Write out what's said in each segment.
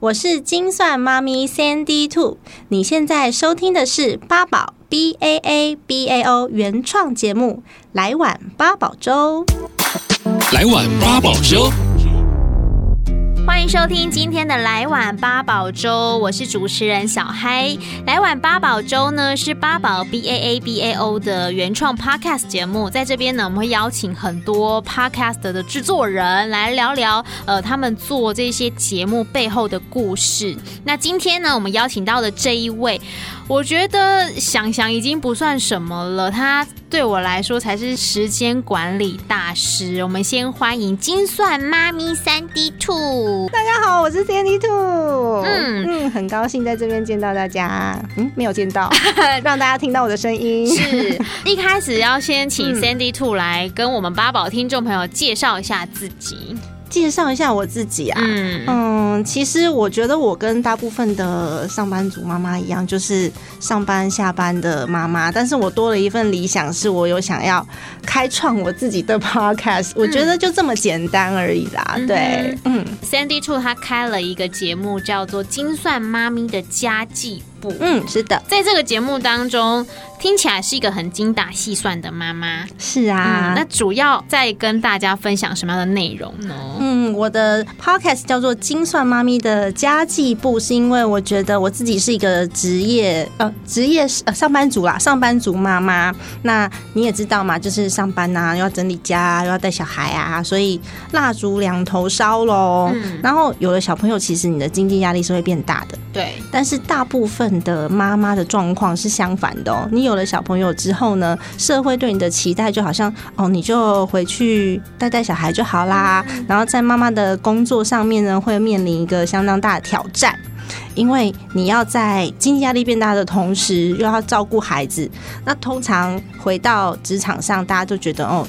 我是金算妈咪 Sandy Two，你现在收听的是八宝 B A A B A O 原创节目《来碗八宝粥》。来碗八宝粥。欢迎收听今天的来碗八宝粥，我是主持人小嗨。来碗八宝粥呢是八宝 B A A B A O 的原创 Podcast 节目，在这边呢，我们会邀请很多 Podcast 的制作人来聊聊，呃，他们做这些节目背后的故事。那今天呢，我们邀请到的这一位，我觉得想想已经不算什么了，他对我来说才是时间管理大师。我们先欢迎精算妈咪 Sandy Two。大家好，我是 Sandy Two。嗯嗯，很高兴在这边见到大家。嗯，没有见到，让大家听到我的声音。是一开始要先请 Sandy Two 来跟我们八宝听众朋友介绍一下自己。介绍一下我自己啊，嗯，嗯，其实我觉得我跟大部分的上班族妈妈一样，就是上班下班的妈妈，但是我多了一份理想，是我有想要开创我自己的 podcast，我觉得就这么简单而已啦。嗯、对，嗯，Sandy Two 他开了一个节目，叫做《精算妈咪的家计》。嗯，是的，在这个节目当中，听起来是一个很精打细算的妈妈。是啊，嗯，那主要在跟大家分享什么样的内容呢？嗯，我的 podcast 叫做《精算妈咪的家计簿》，是因为我觉得我自己是一个职业呃职业呃上班族啦，上班族妈妈。那你也知道嘛，就是上班啊，又要整理家，又要带小孩啊，所以蜡烛两头烧喽。嗯，然后有了小朋友，其实你的经济压力是会变大的。对，但是大部分。的妈妈的状况是相反的哦。你有了小朋友之后呢，社会对你的期待就好像哦，你就回去带带小孩就好啦。然后在妈妈的工作上面呢，会面临一个相当大的挑战，因为你要在经济压力变大的同时，又要照顾孩子。那通常回到职场上，大家都觉得哦。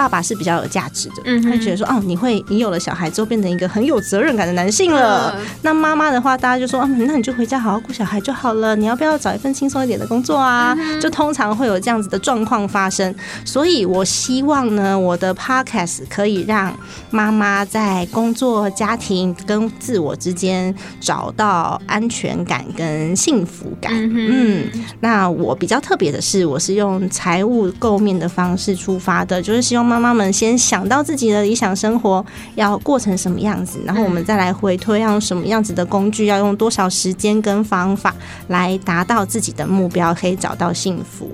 爸爸是比较有价值的，嗯，他觉得说，哦，你会，你有了小孩之后变成一个很有责任感的男性了。嗯、那妈妈的话，大家就说，嗯，那你就回家好好顾小孩就好了。你要不要找一份轻松一点的工作啊？嗯、就通常会有这样子的状况发生。所以我希望呢，我的 podcast 可以让妈妈在工作、家庭跟自我之间找到安全感跟幸福感。嗯，嗯，那我比较特别的是，我是用财务构面的方式出发的，就是希望。妈妈们先想到自己的理想生活要过成什么样子，然后我们再来回推要用什么样子的工具，要用多少时间跟方法来达到自己的目标，可以找到幸福。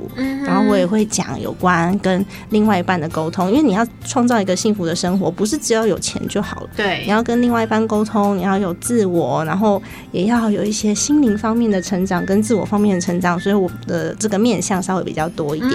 然后我也会讲有关跟另外一半的沟通，因为你要创造一个幸福的生活，不是只要有钱就好了。对，你要跟另外一半沟通，你要有自我，然后也要有一些心灵方面的成长跟自我方面的成长，所以我的这个面向稍微比较多一点。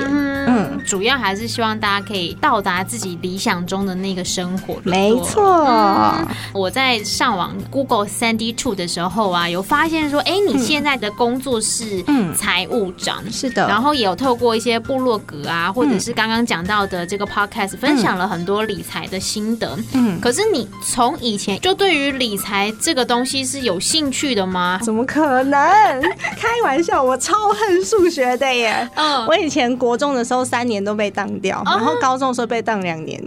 嗯，主要还是希望大家可以到达。达自己理想中的那个生活，没错。嗯，我在上网 Google Sandy Two 的时候啊，有发现说，哎，你现在的工作是财务长，是的。然后也有透过一些部落格啊，或者是刚刚讲到的这个 Podcast，分享了很多理财的心得。嗯，可是你从以前就对于理财这个东西是有兴趣的吗？怎么可能？开玩笑，我超恨数学的耶。嗯，我以前国中的时候三年都被当掉，然后高中的时候被。当两年，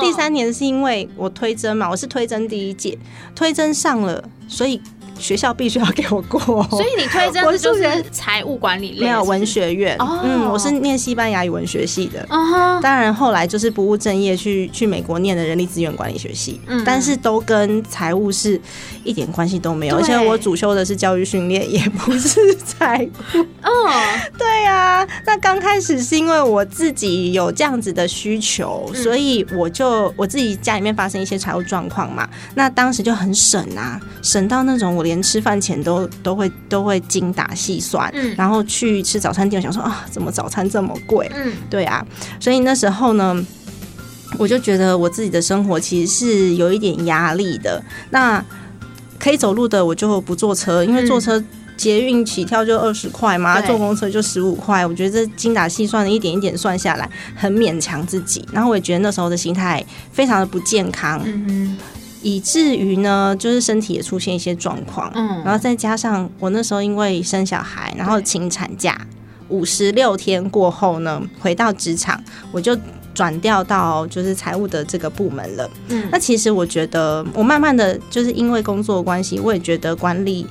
第三年是因为我推甄嘛，我是推甄第一届，推甄上了，所以。学校必须要给我过，所以你推荐的就是财务管理类，没有文学院。嗯，我是念西班牙语文学系的。当然后来就是不务正业去去美国念的人力资源管理学系，但是都跟财务是一点关系都没有。而且我主修的是教育训练，也不是财务。哦，对呀。那刚开始是因为我自己有这样子的需求，所以我就我自己家里面发生一些财务状况嘛，那当时就很省啊，省到那种我连。连吃饭前都都会都会精打细算，嗯，然后去吃早餐店，我想说啊，怎么早餐这么贵？嗯，对啊，所以那时候呢，我就觉得我自己的生活其实是有一点压力的。那可以走路的我就不坐车，因为坐车捷运起跳就二十块嘛，坐公车就十五块。我觉得这精打细算的一点一点算下来，很勉强自己。然后我也觉得那时候的心态非常的不健康。嗯以至于呢，就是身体也出现一些状况，嗯，然后再加上我那时候因为生小孩，然后请产假五十六天过后呢，回到职场，我就转调到就是财务的这个部门了。嗯，那其实我觉得，我慢慢的就是因为工作关系，我也觉得管理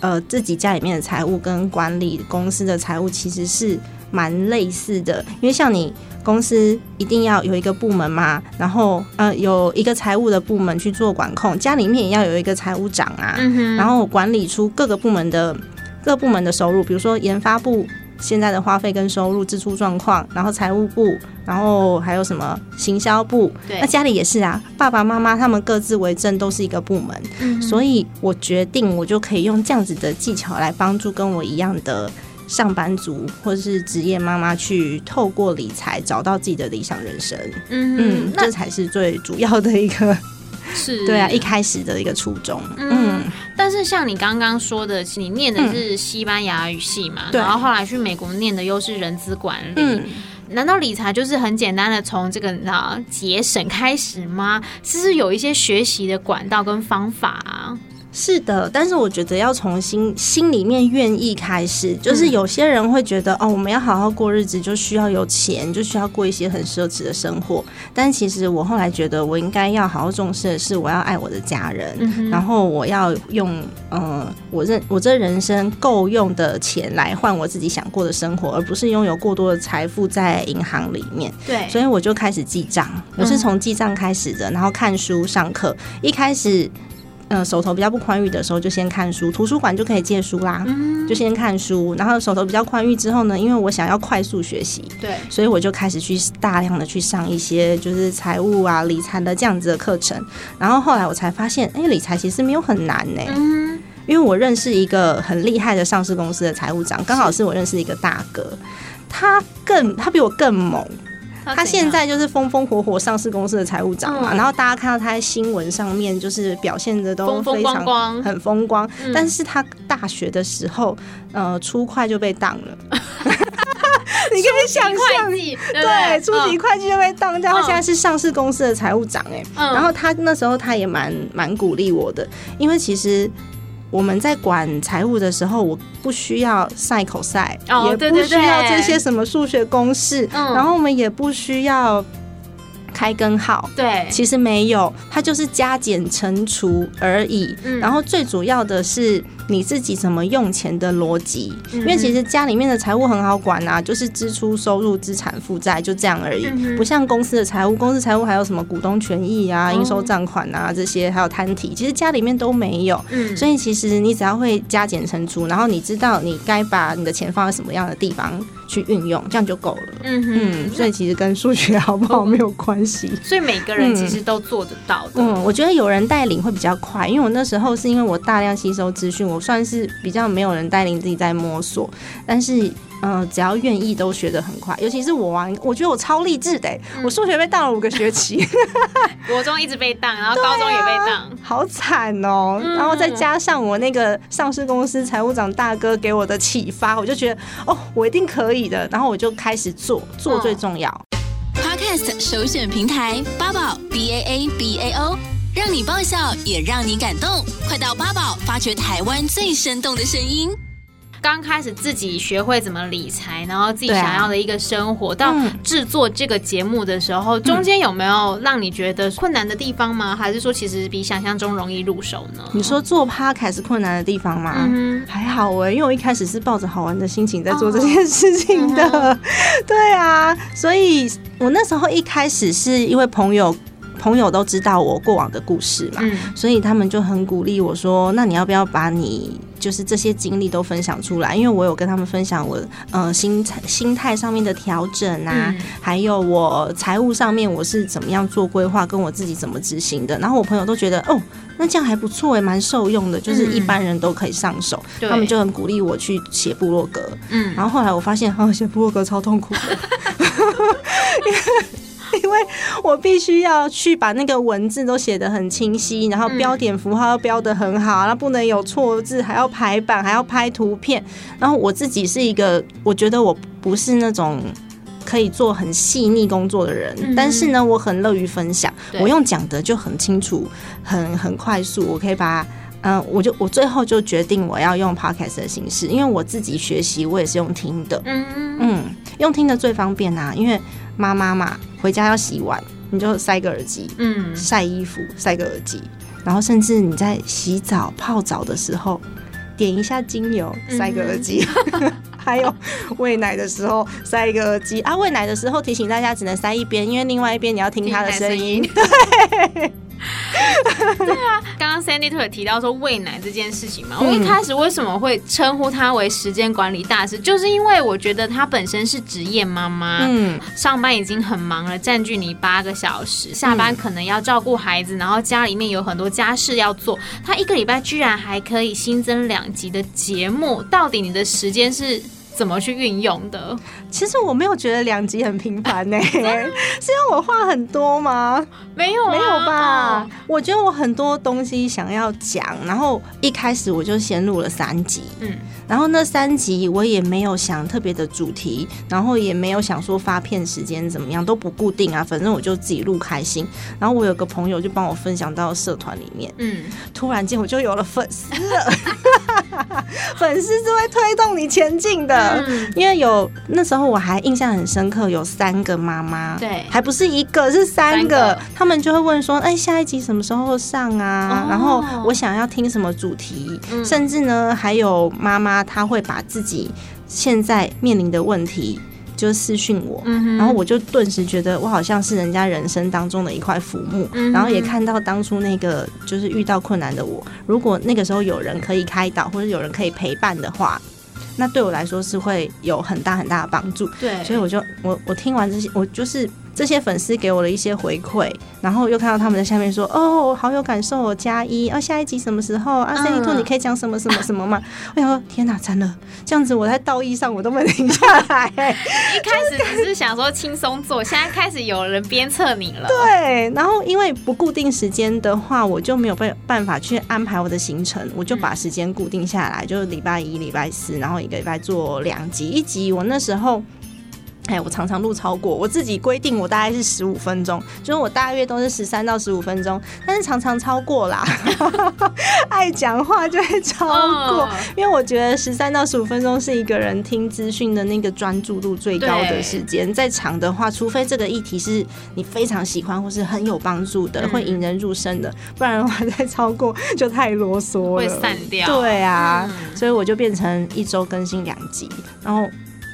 呃自己家里面的财务跟管理公司的财务其实是蛮类似的，因为像你公司一定要有一个部门嘛，然后呃有一个财务的部门去做管控，家里面也要有一个财务长啊，嗯然后管理出各个部门的各部门的收入，比如说研发部现在的花费跟收入支出状况，然后财务部，然后还有什么行销部，那家里也是啊，爸爸妈妈他们各自为政，都是一个部门，嗯所以我决定我就可以用这样子的技巧来帮助跟我一样的。上班族或者是职业妈妈去透过理财找到自己的理想人生，嗯嗯，那这才是最主要的一个，是。对啊，一开始的一个初衷，嗯嗯，但是像你刚刚说的，你念的是西班牙语系嘛，对。然后后来去美国念的又是人资管理，嗯。难道理财就是很简单的从这个啊节省开始吗？是不是有一些学习的管道跟方法啊？是的，但是我觉得要从心心里面愿意开始，就是有些人会觉得、哦，我们要好好过日子，就需要有钱，就需要过一些很奢侈的生活。但其实我后来觉得，我应该要好好重视的是，我要爱我的家人，嗯然后我要用呃，我认我这人生够用的钱来换我自己想过的生活，而不是拥有过多的财富在银行里面。对所以我就开始记账，我是从记账开始的，然后看书上课。一开始，呃，手头比较不宽裕的时候，就先看书，图书馆就可以借书啦，就先看书。然后手头比较宽裕之后呢，因为我想要快速学习，对，所以我就开始去大量的去上一些就是财务啊、理财的这样子的课程。然后后来我才发现，哎、理财其实没有很难呢、嗯因为我认识一个很厉害的上市公司的财务长，刚好是我认识一个大哥，他更他比我更猛。他现在就是风风火火上市公司的财务长嘛，嗯然后大家看到他在新闻上面就是表现的都非常很风光，嗯但是他大学的时候，呃，初快就被当了，你可以想象，会计对初级嗯会计就被当掉，他现在是上市公司的财务长哎、嗯然后他那时候他也蛮蛮鼓励我的，因为其实。我们在管财务的时候，我不需要 sin cos，哦也不需要这些什么数学公式，嗯。然后我们也不需要开根号，对，其实没有，它就是加减乘除而已。嗯。然后最主要的是你自己怎么用钱的逻辑，嗯因为其实家里面的财务很好管啊，就是支出、收入、资产负债就这样而已，不像公司的财务，公司财务还有什么股东权益啊、哦应收账款啊这些，还有摊体，其实家里面都没有。嗯所以其实你只要会加减乘除，然后你知道你该把你的钱放在什么样的地方去运用，这样就够了。嗯哼嗯，所以其实跟数学好不好没有关系。所以每个人其实都做得到的。嗯，我觉得有人带领会比较快，因为我那时候是因为我大量吸收资讯，我算是比较没有人带领自己在摸索，但是嗯、呃只要愿意都学得很快。尤其是我啊，我觉得我超励志的、欸，我数学被当了五个学期，国中一直被当，然后高中也被当。好惨哦、嗯然后再加上我那个上市公司财务长大哥给我的启发，我就觉得哦，我一定可以的。然后我就开始做，做最重要。Podcast 首选平台八宝 B A A B A O，让你爆笑也让你感动，快到八宝发掘台湾最生动的声音。刚开始自己学会怎么理财，然后自己想要的一个生活，到嗯制作这个节目的时候，中间有没有让你觉得困难的地方吗？还是说其实比想象中容易入手呢？你说做 podcast 是困难的地方吗？嗯还好哎、因为我一开始是抱着好玩的心情在做这件事情的，对啊，所以我那时候一开始是因为朋友朋友都知道我过往的故事嘛，嗯所以他们就很鼓励我说，那你要不要把你就是这些经历都分享出来？因为我有跟他们分享我呃心态心态上面的调整啊，嗯还有我财务上面我是怎么样做规划，跟我自己怎么执行的。然后我朋友都觉得哦，那这样还不错哎，蛮受用的，就是一般人都可以上手。对他们就很鼓励我去写部落格。嗯，然后后来我发现，哦，写部落格超痛苦的，因为我必须要去把那个文字都写得很清晰，然后标点符号要标得很好，然后不能有错字，还要排版，还要拍图片。然后我自己是一个，我觉得我不是那种。可以做很细腻工作的人，嗯但是呢，我很乐于分享。我用讲的就很清楚，很很快速，我可以把嗯，我就我最后就决定我要用 podcast 的形式，因为我自己学习我也是用听的，嗯，用听的最方便啊，因为妈妈嘛，回家要洗碗，你就塞个耳机，嗯，晒衣服塞个耳机，然后甚至你在洗澡泡澡的时候点一下精油，塞个耳机，嗯、还有喂奶的时候塞一个耳机。啊，喂奶的时候提醒大家只能塞一边，因为另外一边你要听他的声音，音。对。对啊，刚刚 Sandy 特别提到说喂奶这件事情嘛，我一开始为什么会称呼她为时间管理大师，就是因为我觉得她本身是职业妈妈，嗯，上班已经很忙了，占据你八个小时，下班可能要照顾孩子，然后家里面有很多家事要做，他一个礼拜居然还可以新增两集的节目，到底你的时间是？怎么去运用的？其实我没有觉得两集很平凡呢，是因为我话很多吗？没有、啊，没有吧？我觉得我很多东西想要讲，然后一开始我就先录了三集，嗯，然后那三集我也没有想特别的主题，然后也没有想说发片时间怎么样，都不固定啊，反正我就自己录开心。然后我有个朋友就帮我分享到社团里面，嗯，突然间我就有了粉丝了，粉丝是会推动你前进的。嗯，因为有那时候我还印象很深刻，有三个妈妈，对，还不是一个，是三个，他们就会问说，哎，下一集什么时候上啊？哦、然后我想要听什么主题，嗯、甚至呢，还有妈妈她会把自己现在面临的问题就私讯我，嗯、然后我就顿时觉得我好像是人家人生当中的一块浮木，嗯、然后也看到当初那个就是遇到困难的我，如果那个时候有人可以开导，或者有人可以陪伴的话。那对我来说是会有很大很大的帮助，对，所以我就我我听完这些，我就是。这些粉丝给我了一些回馈，然后又看到他们在下面说：“哦，好有感受哦，加一啊，下一集什么时候啊？Sandy 兔你可以讲什么什么什么吗？” 我想说：“天哪，真的，这样子我在道义上我都没停下来。”一开始只是想说轻松做，现在开始有人鞭策你了。对，然后因为不固定时间的话，我就没有办办法去安排我的行程，我就把时间固定下来，就是礼拜一、礼拜四，然后一个礼拜做两集，一集我那时候。哎，我常常录超过，我自己规定我大概是十五分钟，就是我大约都是十三到十五分钟，但是常常超过啦。爱讲话就会超过，因为我觉得十三到十五分钟是一个人听资讯的那个专注度最高的时间。再长的话，除非这个议题是你非常喜欢或是很有帮助的，会引人入胜的，不然的话 再超过就太啰嗦了，会散掉。对啊，所以我就变成一周更新两集，然后。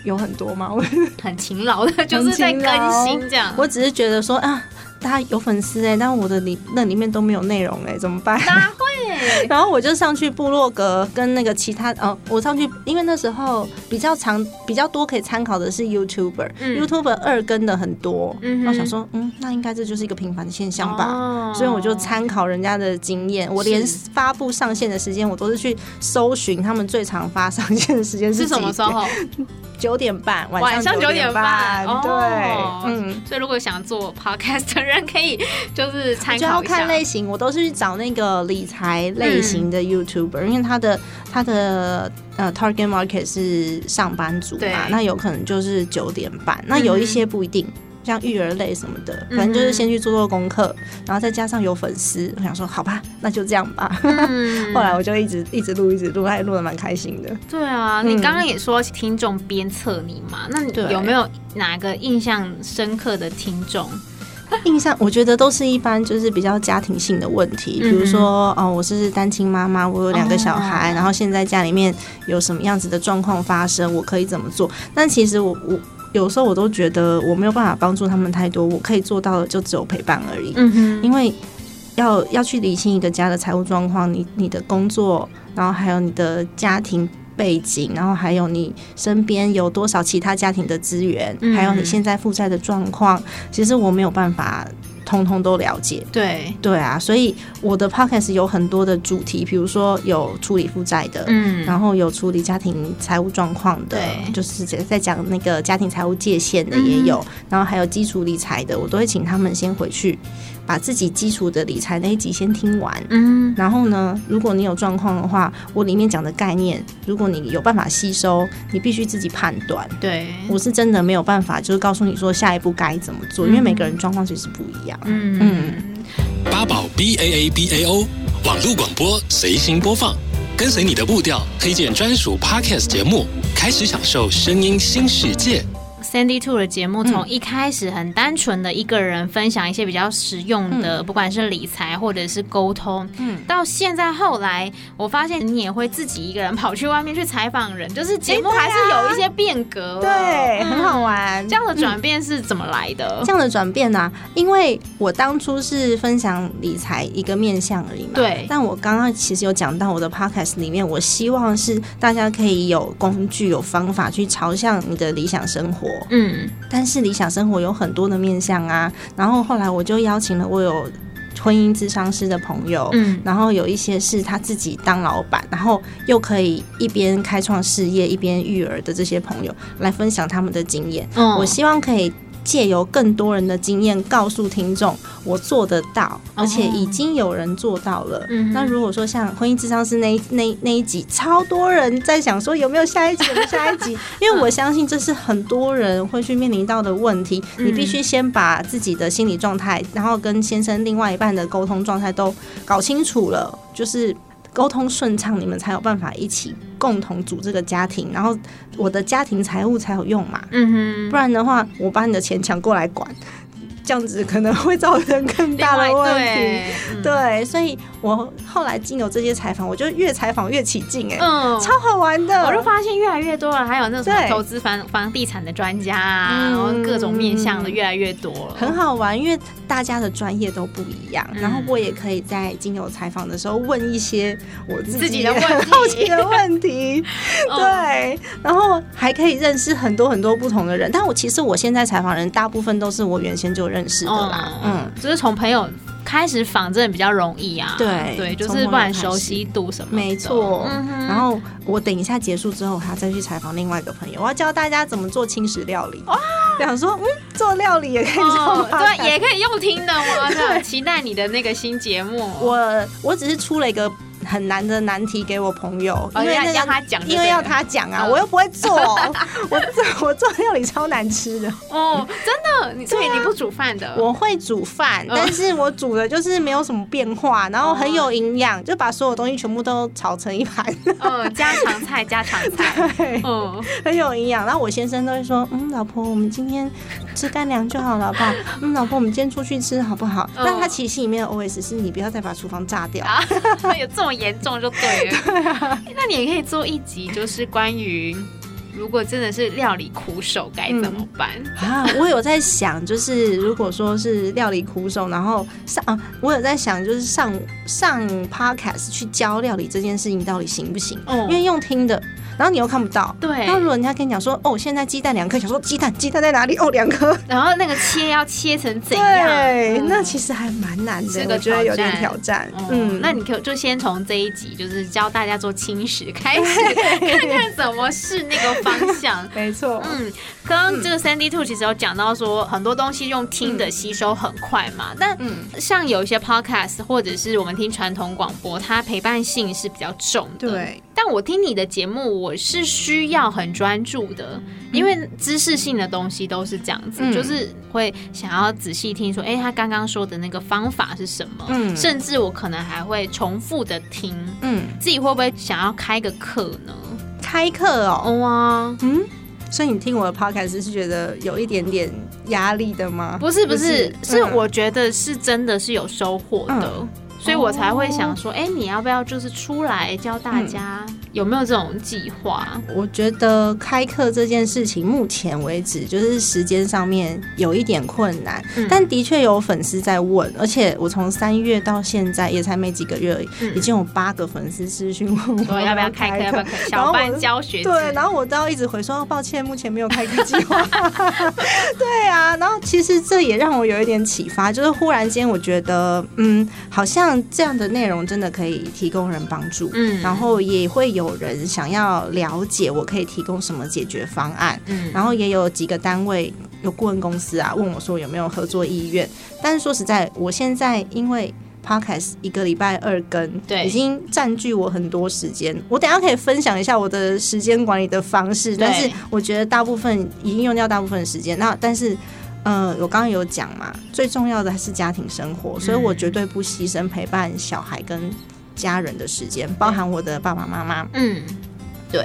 有很多吗？我很勤劳的，就是在更新这样。我只是觉得说啊，大家有粉丝哎、欸，但我的里那里面都没有内容哎、欸，怎么办？哪会？然后我就上去部落格跟那个其他哦，我上去，因为那时候比较长、比较多可以参考的是 YouTuber，YouTuber、嗯、YouTuber 二更的很多。嗯哼，我想说，嗯，那应该这就是一个平凡的现象吧。哦、所以我就参考人家的经验，我连发布上线的时间，我都是去搜寻他们最常发上线的时间是，是什么时候？九点半，晚上九点半。对，哦、嗯。所以如果想做 Podcast 的人，可以 就是参考一下。要看类型，我都是去找那个理财类型的 YouTuber，、嗯、因为他的他的呃 Target Market 是上班族嘛，那有可能就是九点半。那有一些不一定。嗯像育儿类什么的，反正就是先去做做功课，嗯、然后再加上有粉丝，我想说好吧，那就这样吧。嗯、后来我就一直一直录，一直录，还录的蛮开心的。对啊，你刚刚也说听众鞭策你嘛，嗯、那你有没有哪个印象深刻的听众？印象我觉得都是一般，就是比较家庭性的问题，比如说哦，我是单亲妈妈，我有两个小孩，哦、然后现在家里面有什么样子的状况发生，我可以怎么做？但其实我我。有时候我都觉得我没有办法帮助他们太多，我可以做到的就只有陪伴而已。嗯哼，因为要要去理清一个家的财务状况，你你的工作，然后还有你的家庭背景，然后还有你身边有多少其他家庭的资源，嗯，还有你现在负债的状况，其实我没有办法。通通都了解，对。对啊，所以我的 podcast 有很多的主题，比如说有处理负债的，嗯，然后有处理家庭财务状况的，对，就是在讲那个家庭财务界限的也有，嗯、然后还有基础理财的，我都会请他们先回去。把自己基础的理财那一集先听完，嗯，然后呢，如果你有状况的话，我里面讲的概念，如果你有办法吸收，你必须自己判断。对，我是真的没有办法，就是告诉你说下一步该怎么做，嗯、因为每个人状况其实不一样。嗯嗯。八宝 B A A B A O 网络广播随心播放，跟随你的步调，推荐专属 Podcast 节目，开始享受声音新世界。Sandy Two 的节目，从一开始很单纯的一个人分享一些比较实用的，嗯、不管是理财或者是沟通，嗯，到现在后来，我发现你也会自己一个人跑去外面去采访人，就是节目还是有一些变革，对，嗯、很好玩。这样的转变是怎么来的？这样的转变呢、啊？因为我当初是分享理财一个面向而已嘛，对。但我刚刚其实有讲到我的 Podcast 里面，我希望是大家可以有工具、有方法去朝向你的理想生活，嗯。但是理想生活有很多的面向啊，然后后来我就邀请了我有婚姻智商师的朋友，嗯，然后有一些是他自己当老板，然后又可以一边开创事业一边育儿的这些朋友来分享他们的经验。嗯，我希望可以。借由更多人的经验，告诉听众我做得到，而且已经有人做到了。嗯、那如果说像婚姻智商是那一那那一集，超多人在想说有没有下一集？有没有下一集？因为我相信这是很多人会去面临到的问题。你必须先把自己的心理状态，然后跟先生另外一半的沟通状态都搞清楚了，就是。沟通顺畅，你们才有办法一起共同组这个家庭，然后我的家庭财务才有用嘛。嗯哼，不然的话，我把你的钱抢过来管。这样子可能会造成更大的问题，对，对，所以我后来经由这些采访，我就越采访越起劲，哎，嗯，超好玩的，我就发现越来越多了，还有那种投资房房地产的专家啊，然后各种面向的越来越多。了，很好玩，因为大家的专业都不一样，然后我也可以在经由采访的时候问一些我自己的问题，好奇的问题，对，然后还可以认识很多很多不同的人，但我其实我现在采访人大部分都是我原先就认。认识的啦，嗯，就是从朋友开始仿，真的比较容易啊。对对，就是不然熟悉度什么，没错。然后我等一下结束之后，还要再去采访另外一个朋友，我要教大家怎么做轻食料理。哇，想说，嗯，做料理也可以做，对，也可以用听的吗？对，期待你的那个新节目。我我只是出了一个。很难的难题给我朋友，因为要让他讲，因为要他讲啊，我又不会做，我做我做料理超难吃的。哦，真的，所以你不煮饭的？我会煮饭，但是我煮的就是没有什么变化，然后很有营养，就把所有东西全部都炒成一盘，嗯，家常菜，家常菜，嗯，很有营养。然后我先生都会说，嗯，老婆，我们今天吃干粮就好了，好不好？嗯，老婆，我们今天出去吃好不好？但他其实心里面的 OS 是你不要再把厨房炸掉，有这么。严重就对了，对啊，那你也可以做一集，就是关于如果真的是料理苦手该怎么办、嗯、啊？我有在想，就是如果说是料理苦手，然后上啊，我有在想，就是上上 Podcast 去教料理这件事情到底行不行？哦，因为用听的。然后你又看不到，对。然后如果人家跟你讲说，哦，现在鸡蛋两颗，想说鸡蛋鸡蛋在哪里？哦，两颗。然后那个切要切成怎样？对，嗯、那其实还蛮难的，这个我觉得有点挑战。嗯，嗯，那你可就先从这一集，就是教大家做轻食开始，看看怎么是那个方向。没错。嗯，刚刚这个 Sandy Two 其实有讲到说，很多东西用听的吸收很快嘛，嗯、但像有一些 Podcast 或者是我们听传统广播，它陪伴性是比较重的。对。但我听你的节目，我是需要很专注的，因为知识性的东西都是这样子，嗯、就是会想要仔细听说，哎、欸，他刚刚说的那个方法是什么？嗯，甚至我可能还会重复的听，嗯，自己会不会想要开个课呢？开课哦，哇、哦，嗯，所以你听我的 podcast 是觉得有一点点压力的吗？不是，不是，是，是我觉得是真的是有收获的。嗯所以我才会想说，哎、欸，你要不要就是出来教大家？有没有这种计划？我觉得开课这件事情，目前为止就是时间上面有一点困难，嗯、但的确有粉丝在问，而且我从三月到现在也才没几个月而已，嗯、已经有八个粉丝私讯问我要不要开课，要不要开小班教学。对，然后我都要一直回说，哦，抱歉，目前没有开课计划。对啊，然后其实这也让我有一点启发，就是忽然间我觉得，嗯，好像。这样的内容真的可以提供人帮助，嗯，然后也会有人想要了解我可以提供什么解决方案，嗯，然后也有几个单位有顾问公司啊问我说有没有合作意愿，但是说实在，我现在因为 Podcast 一个礼拜二更，对，已经占据我很多时间，我等下可以分享一下我的时间管理的方式，但是我觉得大部分已经用掉大部分时间，那但是。嗯、呃，我刚刚有讲嘛，最重要的还是家庭生活，所以我绝对不牺牲陪伴小孩跟家人的时间，包含我的爸爸妈妈。嗯，对，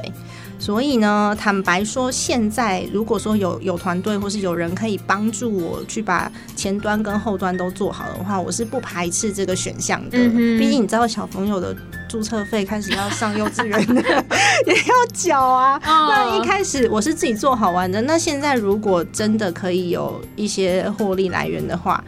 所以呢，坦白说，现在如果说有有团队或是有人可以帮助我去把前端跟后端都做好的话，我是不排斥这个选项的。毕、嗯、竟你知道，小朋友的注册费开始要上幼稚园的 也要缴啊。哦、那一开始我是自己做好玩的，那现在如果真的可以有一些获利来源的话。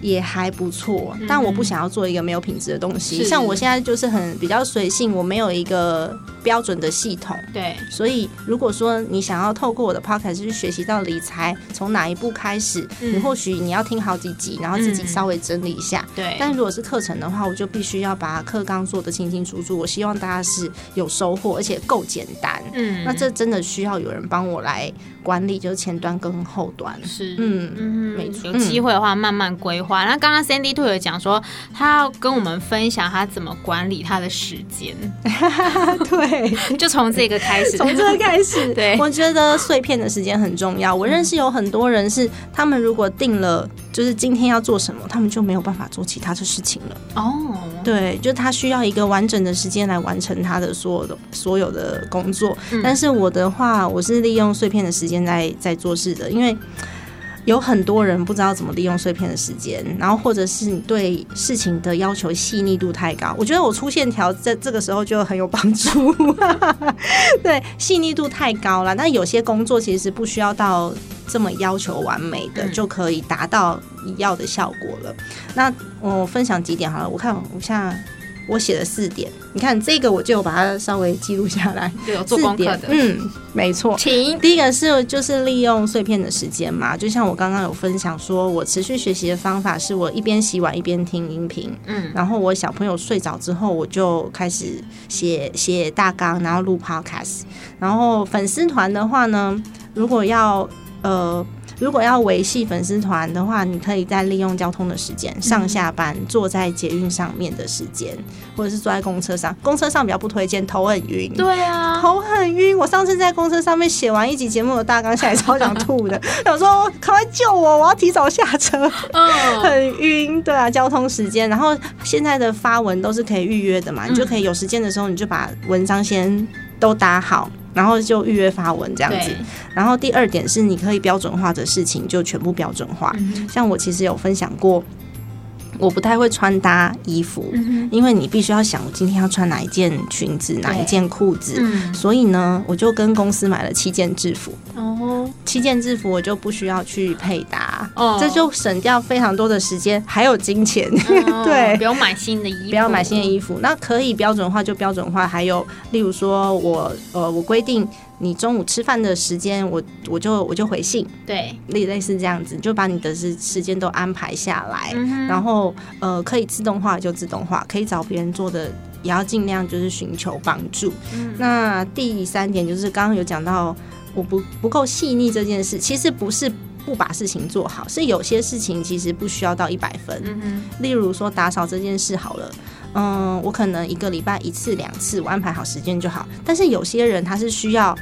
也还不错，但我不想要做一个没有品质的东西。嗯、像我现在就是很比较随性，我没有一个标准的系统。对，所以如果说你想要透过我的 podcast 去学习到理财，从哪一步开始，嗯、你或许你要听好几集，然后自己稍微整理一下。对、嗯。但如果是课程的话，我就必须要把课纲做得清清楚楚。我希望大家是有收获，而且够简单。嗯。那这真的需要有人帮我来管理，就是前端跟后端。是。嗯嗯，没错。有机会的话，慢慢规划。那刚刚 Sandy Two 有讲说，他要跟我们分享他怎么管理他的时间。对，就从这个开始，从这个开始。对，我觉得碎片的时间很重要。我认识有很多人是，他们如果定了，就是今天要做什么，他们就没有办法做其他的事情了。哦，对，就他需要一个完整的时间来完成他的所有的所有的工作。嗯。但是我的话，我是利用碎片的时间在在做事的，因为。有很多人不知道怎么利用碎片的时间，然后或者是你对事情的要求细腻度太高。我觉得我粗线条在这个时候就很有帮助，对，细腻度太高了。但有些工作其实是不需要到这么要求完美的，就可以达到你要的效果了。那我分享几点好了，我看我现在。我写了四点，你看这个我就把它稍微记录下来。对，有做功课的。嗯，没错。请第一个是就是利用碎片的时间嘛，就像我刚刚有分享说，我持续学习的方法是我一边洗碗一边听音频。嗯，然后我小朋友睡着之后，我就开始写写大纲，然后录 podcast。然后粉丝团的话呢，如果要呃。如果要维系粉丝团的话，你可以再利用交通的时间，上下班坐在捷运上面的时间，或者是坐在公车上。公车上比较不推荐，头很晕。对啊，头很晕。我上次在公车上面写完一集节目的大纲下来，超想吐的。想说赶快救我，我要提早下车。嗯，很晕。对啊，交通时间。然后现在的发文都是可以预约的嘛，你就可以有时间的时候，你就把文章先都打好。然后就预约发文这样子，然后第二点是你可以标准化的事情就全部标准化。像我其实有分享过，我不太会穿搭衣服，因为你必须要想我今天要穿哪一件裙子，哪一件裤子，所以呢，我就跟公司买了七件制服。哦，七件制服我就不需要去配搭，哦，这就省掉非常多的时间，还有金钱。对，不用买新的衣服，不要买新的衣服，那可以标准化就标准化。还有，例如说我呃，我规定你中午吃饭的时间，我我就我就回信，对，类类似这样子，就把你的时时间都安排下来，然后呃，可以自动化就自动化，可以找别人做的，也要尽量就是寻求帮助。那第三点就是刚刚有讲到。我不不够细腻这件事，其实不是不把事情做好，是有些事情其实不需要到一百分。嗯。例如说打扫这件事好了，嗯，我可能一个礼拜一次两次，我安排好时间就好。但是有些人他是需要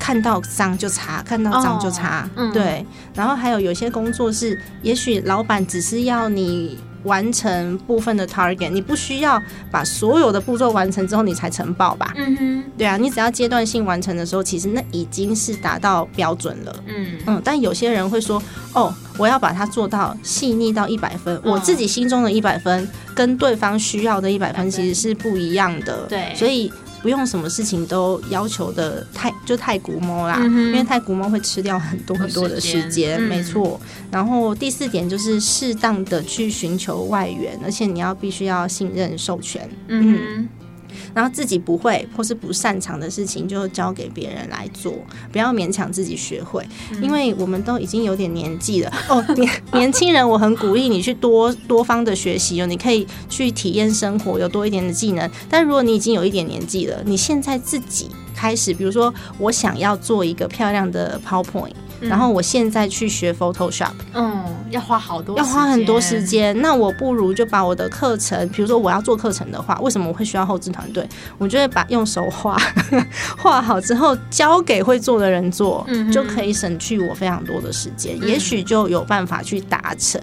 看到脏就擦，看到脏就擦。对。然后还有有些工作是，也许老板只是要你。完成部分的 target，你不需要把所有的步骤完成之后你才呈报吧？嗯哼，对啊，你只要阶段性完成的时候，其实那已经是达到标准了。嗯嗯，但有些人会说，哦，我要把它做到细腻到一百分，哦，我自己心中的一百分跟对方需要的一百分其实是不一样的。对，所以。不用什么事情都要求的太就太古猫啦，嗯，因为太古猫会吃掉很多很多的时间，没错，嗯。然后第四点就是适当的去寻求外援，而且你要必须要信任授权，嗯。嗯然后自己不会或是不擅长的事情，就交给别人来做，不要勉强自己学会，因为我们都已经有点年纪了。哦，年年轻人，我很鼓励你去多多方的学习哦，你可以去体验生活，有多一点的技能。但如果你已经有一点年纪了，你现在自己开始，比如说我想要做一个漂亮的 PowerPoint。然后我现在去学 Photoshop，嗯，要花好多，要花很多时间。那我不如就把我的课程，比如说我要做课程的话，为什么我会需要后置团队？我就会把用手画 画好之后交给会做的人做，嗯，就可以省去我非常多的时间，也许就有办法去达成。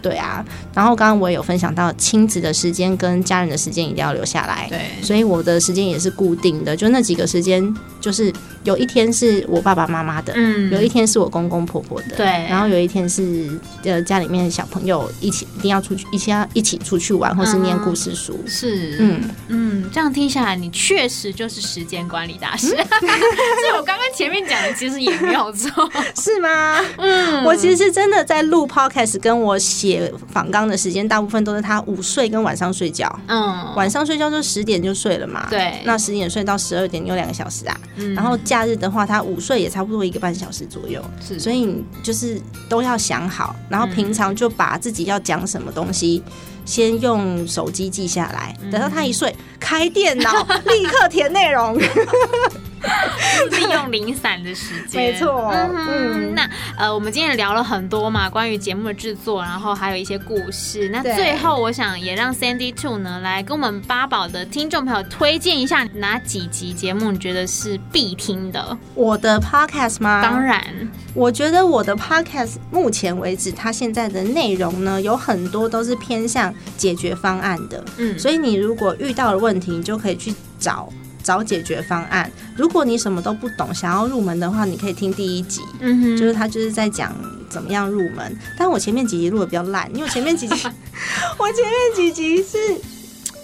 对啊。然后刚刚我也有分享到，亲子的时间跟家人的时间一定要留下来。对，所以我的时间也是固定的，就那几个时间，就是有一天是我爸爸妈妈的，嗯，有一天是我公公婆婆的，对，然后有一天是呃家里面的小朋友一起一定要出去，一起要一起出去玩，或是念故事书。嗯、是，嗯嗯，这样听下来，你确实就是时间管理大师。所以我刚刚前面讲的其实也没有错，是吗？嗯，我其实真的在录 podcast，跟我写访纲的时间，大部分都是他午睡跟晚上睡觉。嗯，晚上睡觉就十点就睡了嘛。对，那十点睡到十二点，你有两个小时啊。嗯，然后假日的话，他午睡也差不多一个半小时左右。是，所以你就是都要想好，然后平常就把自己要讲什么东西。先用手机记下来，等到他一睡，开电脑，立刻填内容。利用零散的时间，没错。嗯，那呃，我们今天也聊了很多嘛，关于节目的制作，然后还有一些故事。那最后，我想也让 Sandy Two 呢来跟我们八宝的听众朋友推荐一下哪几集节目，你觉得是必听的？我的 Podcast 吗？当然，我觉得我的 Podcast 目前为止，它现在的内容呢，有很多都是偏向解决方案的。嗯，所以你如果遇到了问题，你就可以去找。找解决方案。如果你什么都不懂，想要入门的话，你可以听第一集，嗯哼，就是他就是在讲怎么样入门。但我前面几集录的比较烂，因为我前面几集，我前面几集是，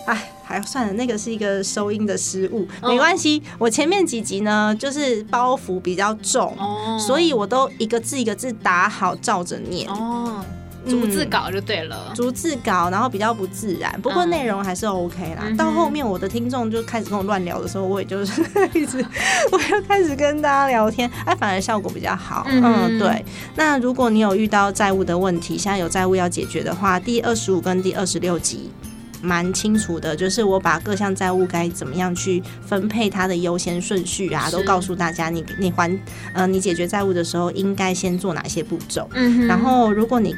哎，还算了，那个是一个收音的失误，没关系。我前面几集呢，就是包袱比较重，哦，所以我都一个字一个字打好，照着念。哦。逐字稿就对了，逐字稿，然后比较不自然，不过内容还是 OK 啦。嗯、到后面我的听众就开始跟我乱聊的时候，我也就是一直，我就开始跟大家聊天，哎，反而效果比较好。嗯，嗯，对。那如果你有遇到债务的问题，现在有债务要解决的话，第二十五跟第二十六集蛮清楚的，就是我把各项债务该怎么样去分配它的优先顺序啊，都告诉大家你。你你还呃，你解决债务的时候应该先做哪些步骤？嗯，然后如果你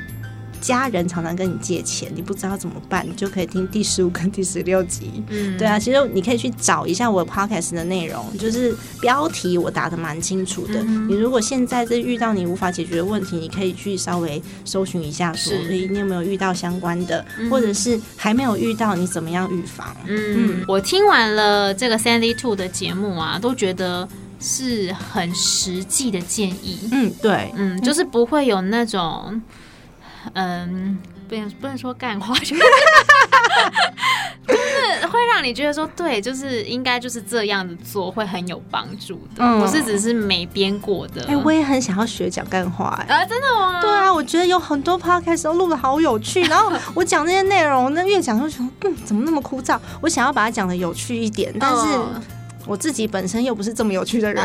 家人常常跟你借钱，你不知道怎么办，你就可以听第十五跟第十六集。嗯，对啊，其实你可以去找一下我 podcast 的内容，就是标题我打的蛮清楚的。嗯、你如果现在在遇到你无法解决的问题，你可以去稍微搜寻一下说，你有没有遇到相关的，嗯、或者是还没有遇到，你怎么样预防？嗯，嗯我听完了这个 Sandy Two 的节目啊，都觉得是很实际的建议。嗯，对，嗯，就是不会有那种。嗯，不能不能说干话，就是 就是会让你觉得说，对，就是应该就是这样子做会很有帮助的，不是只是没编过的。哎，我也很想要学讲干话，哎，啊，真的吗？对啊，我觉得有很多 podcast 都录的好有趣，然后 我讲那些内容，那越讲就觉得，嗯，怎么那么枯燥？我想要把它讲的有趣一点，但是。我自己本身又不是这么有趣的人，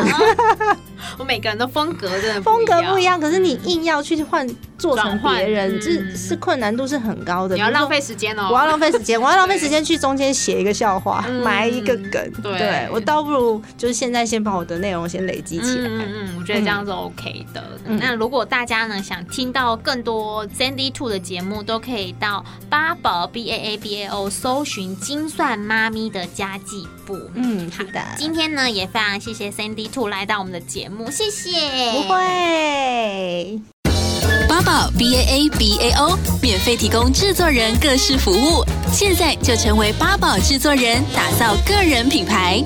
我每个人的风格真的风格不一样，可是你硬要去换做成别人，是是困难度是很高的。你要浪费时间哦，我要浪费时间，我要浪费时间 去中间写一个笑话，埋一个梗。对，我倒不如就是现在先把我的内容先累积起来。嗯嗯，我觉得这样是 OK 的。那如果大家呢想听到更多 Sandy Two 的节目，都可以到八宝 B A A B A O 搜寻精算妈咪的家计簿。嗯，好的。今天呢，也非常谢谢 Sandy Two 来到我们的节目，谢谢。不会。八宝 B A A B A O 免费提供制作人各式服务，现在就成为八宝制作人，打造个人品牌。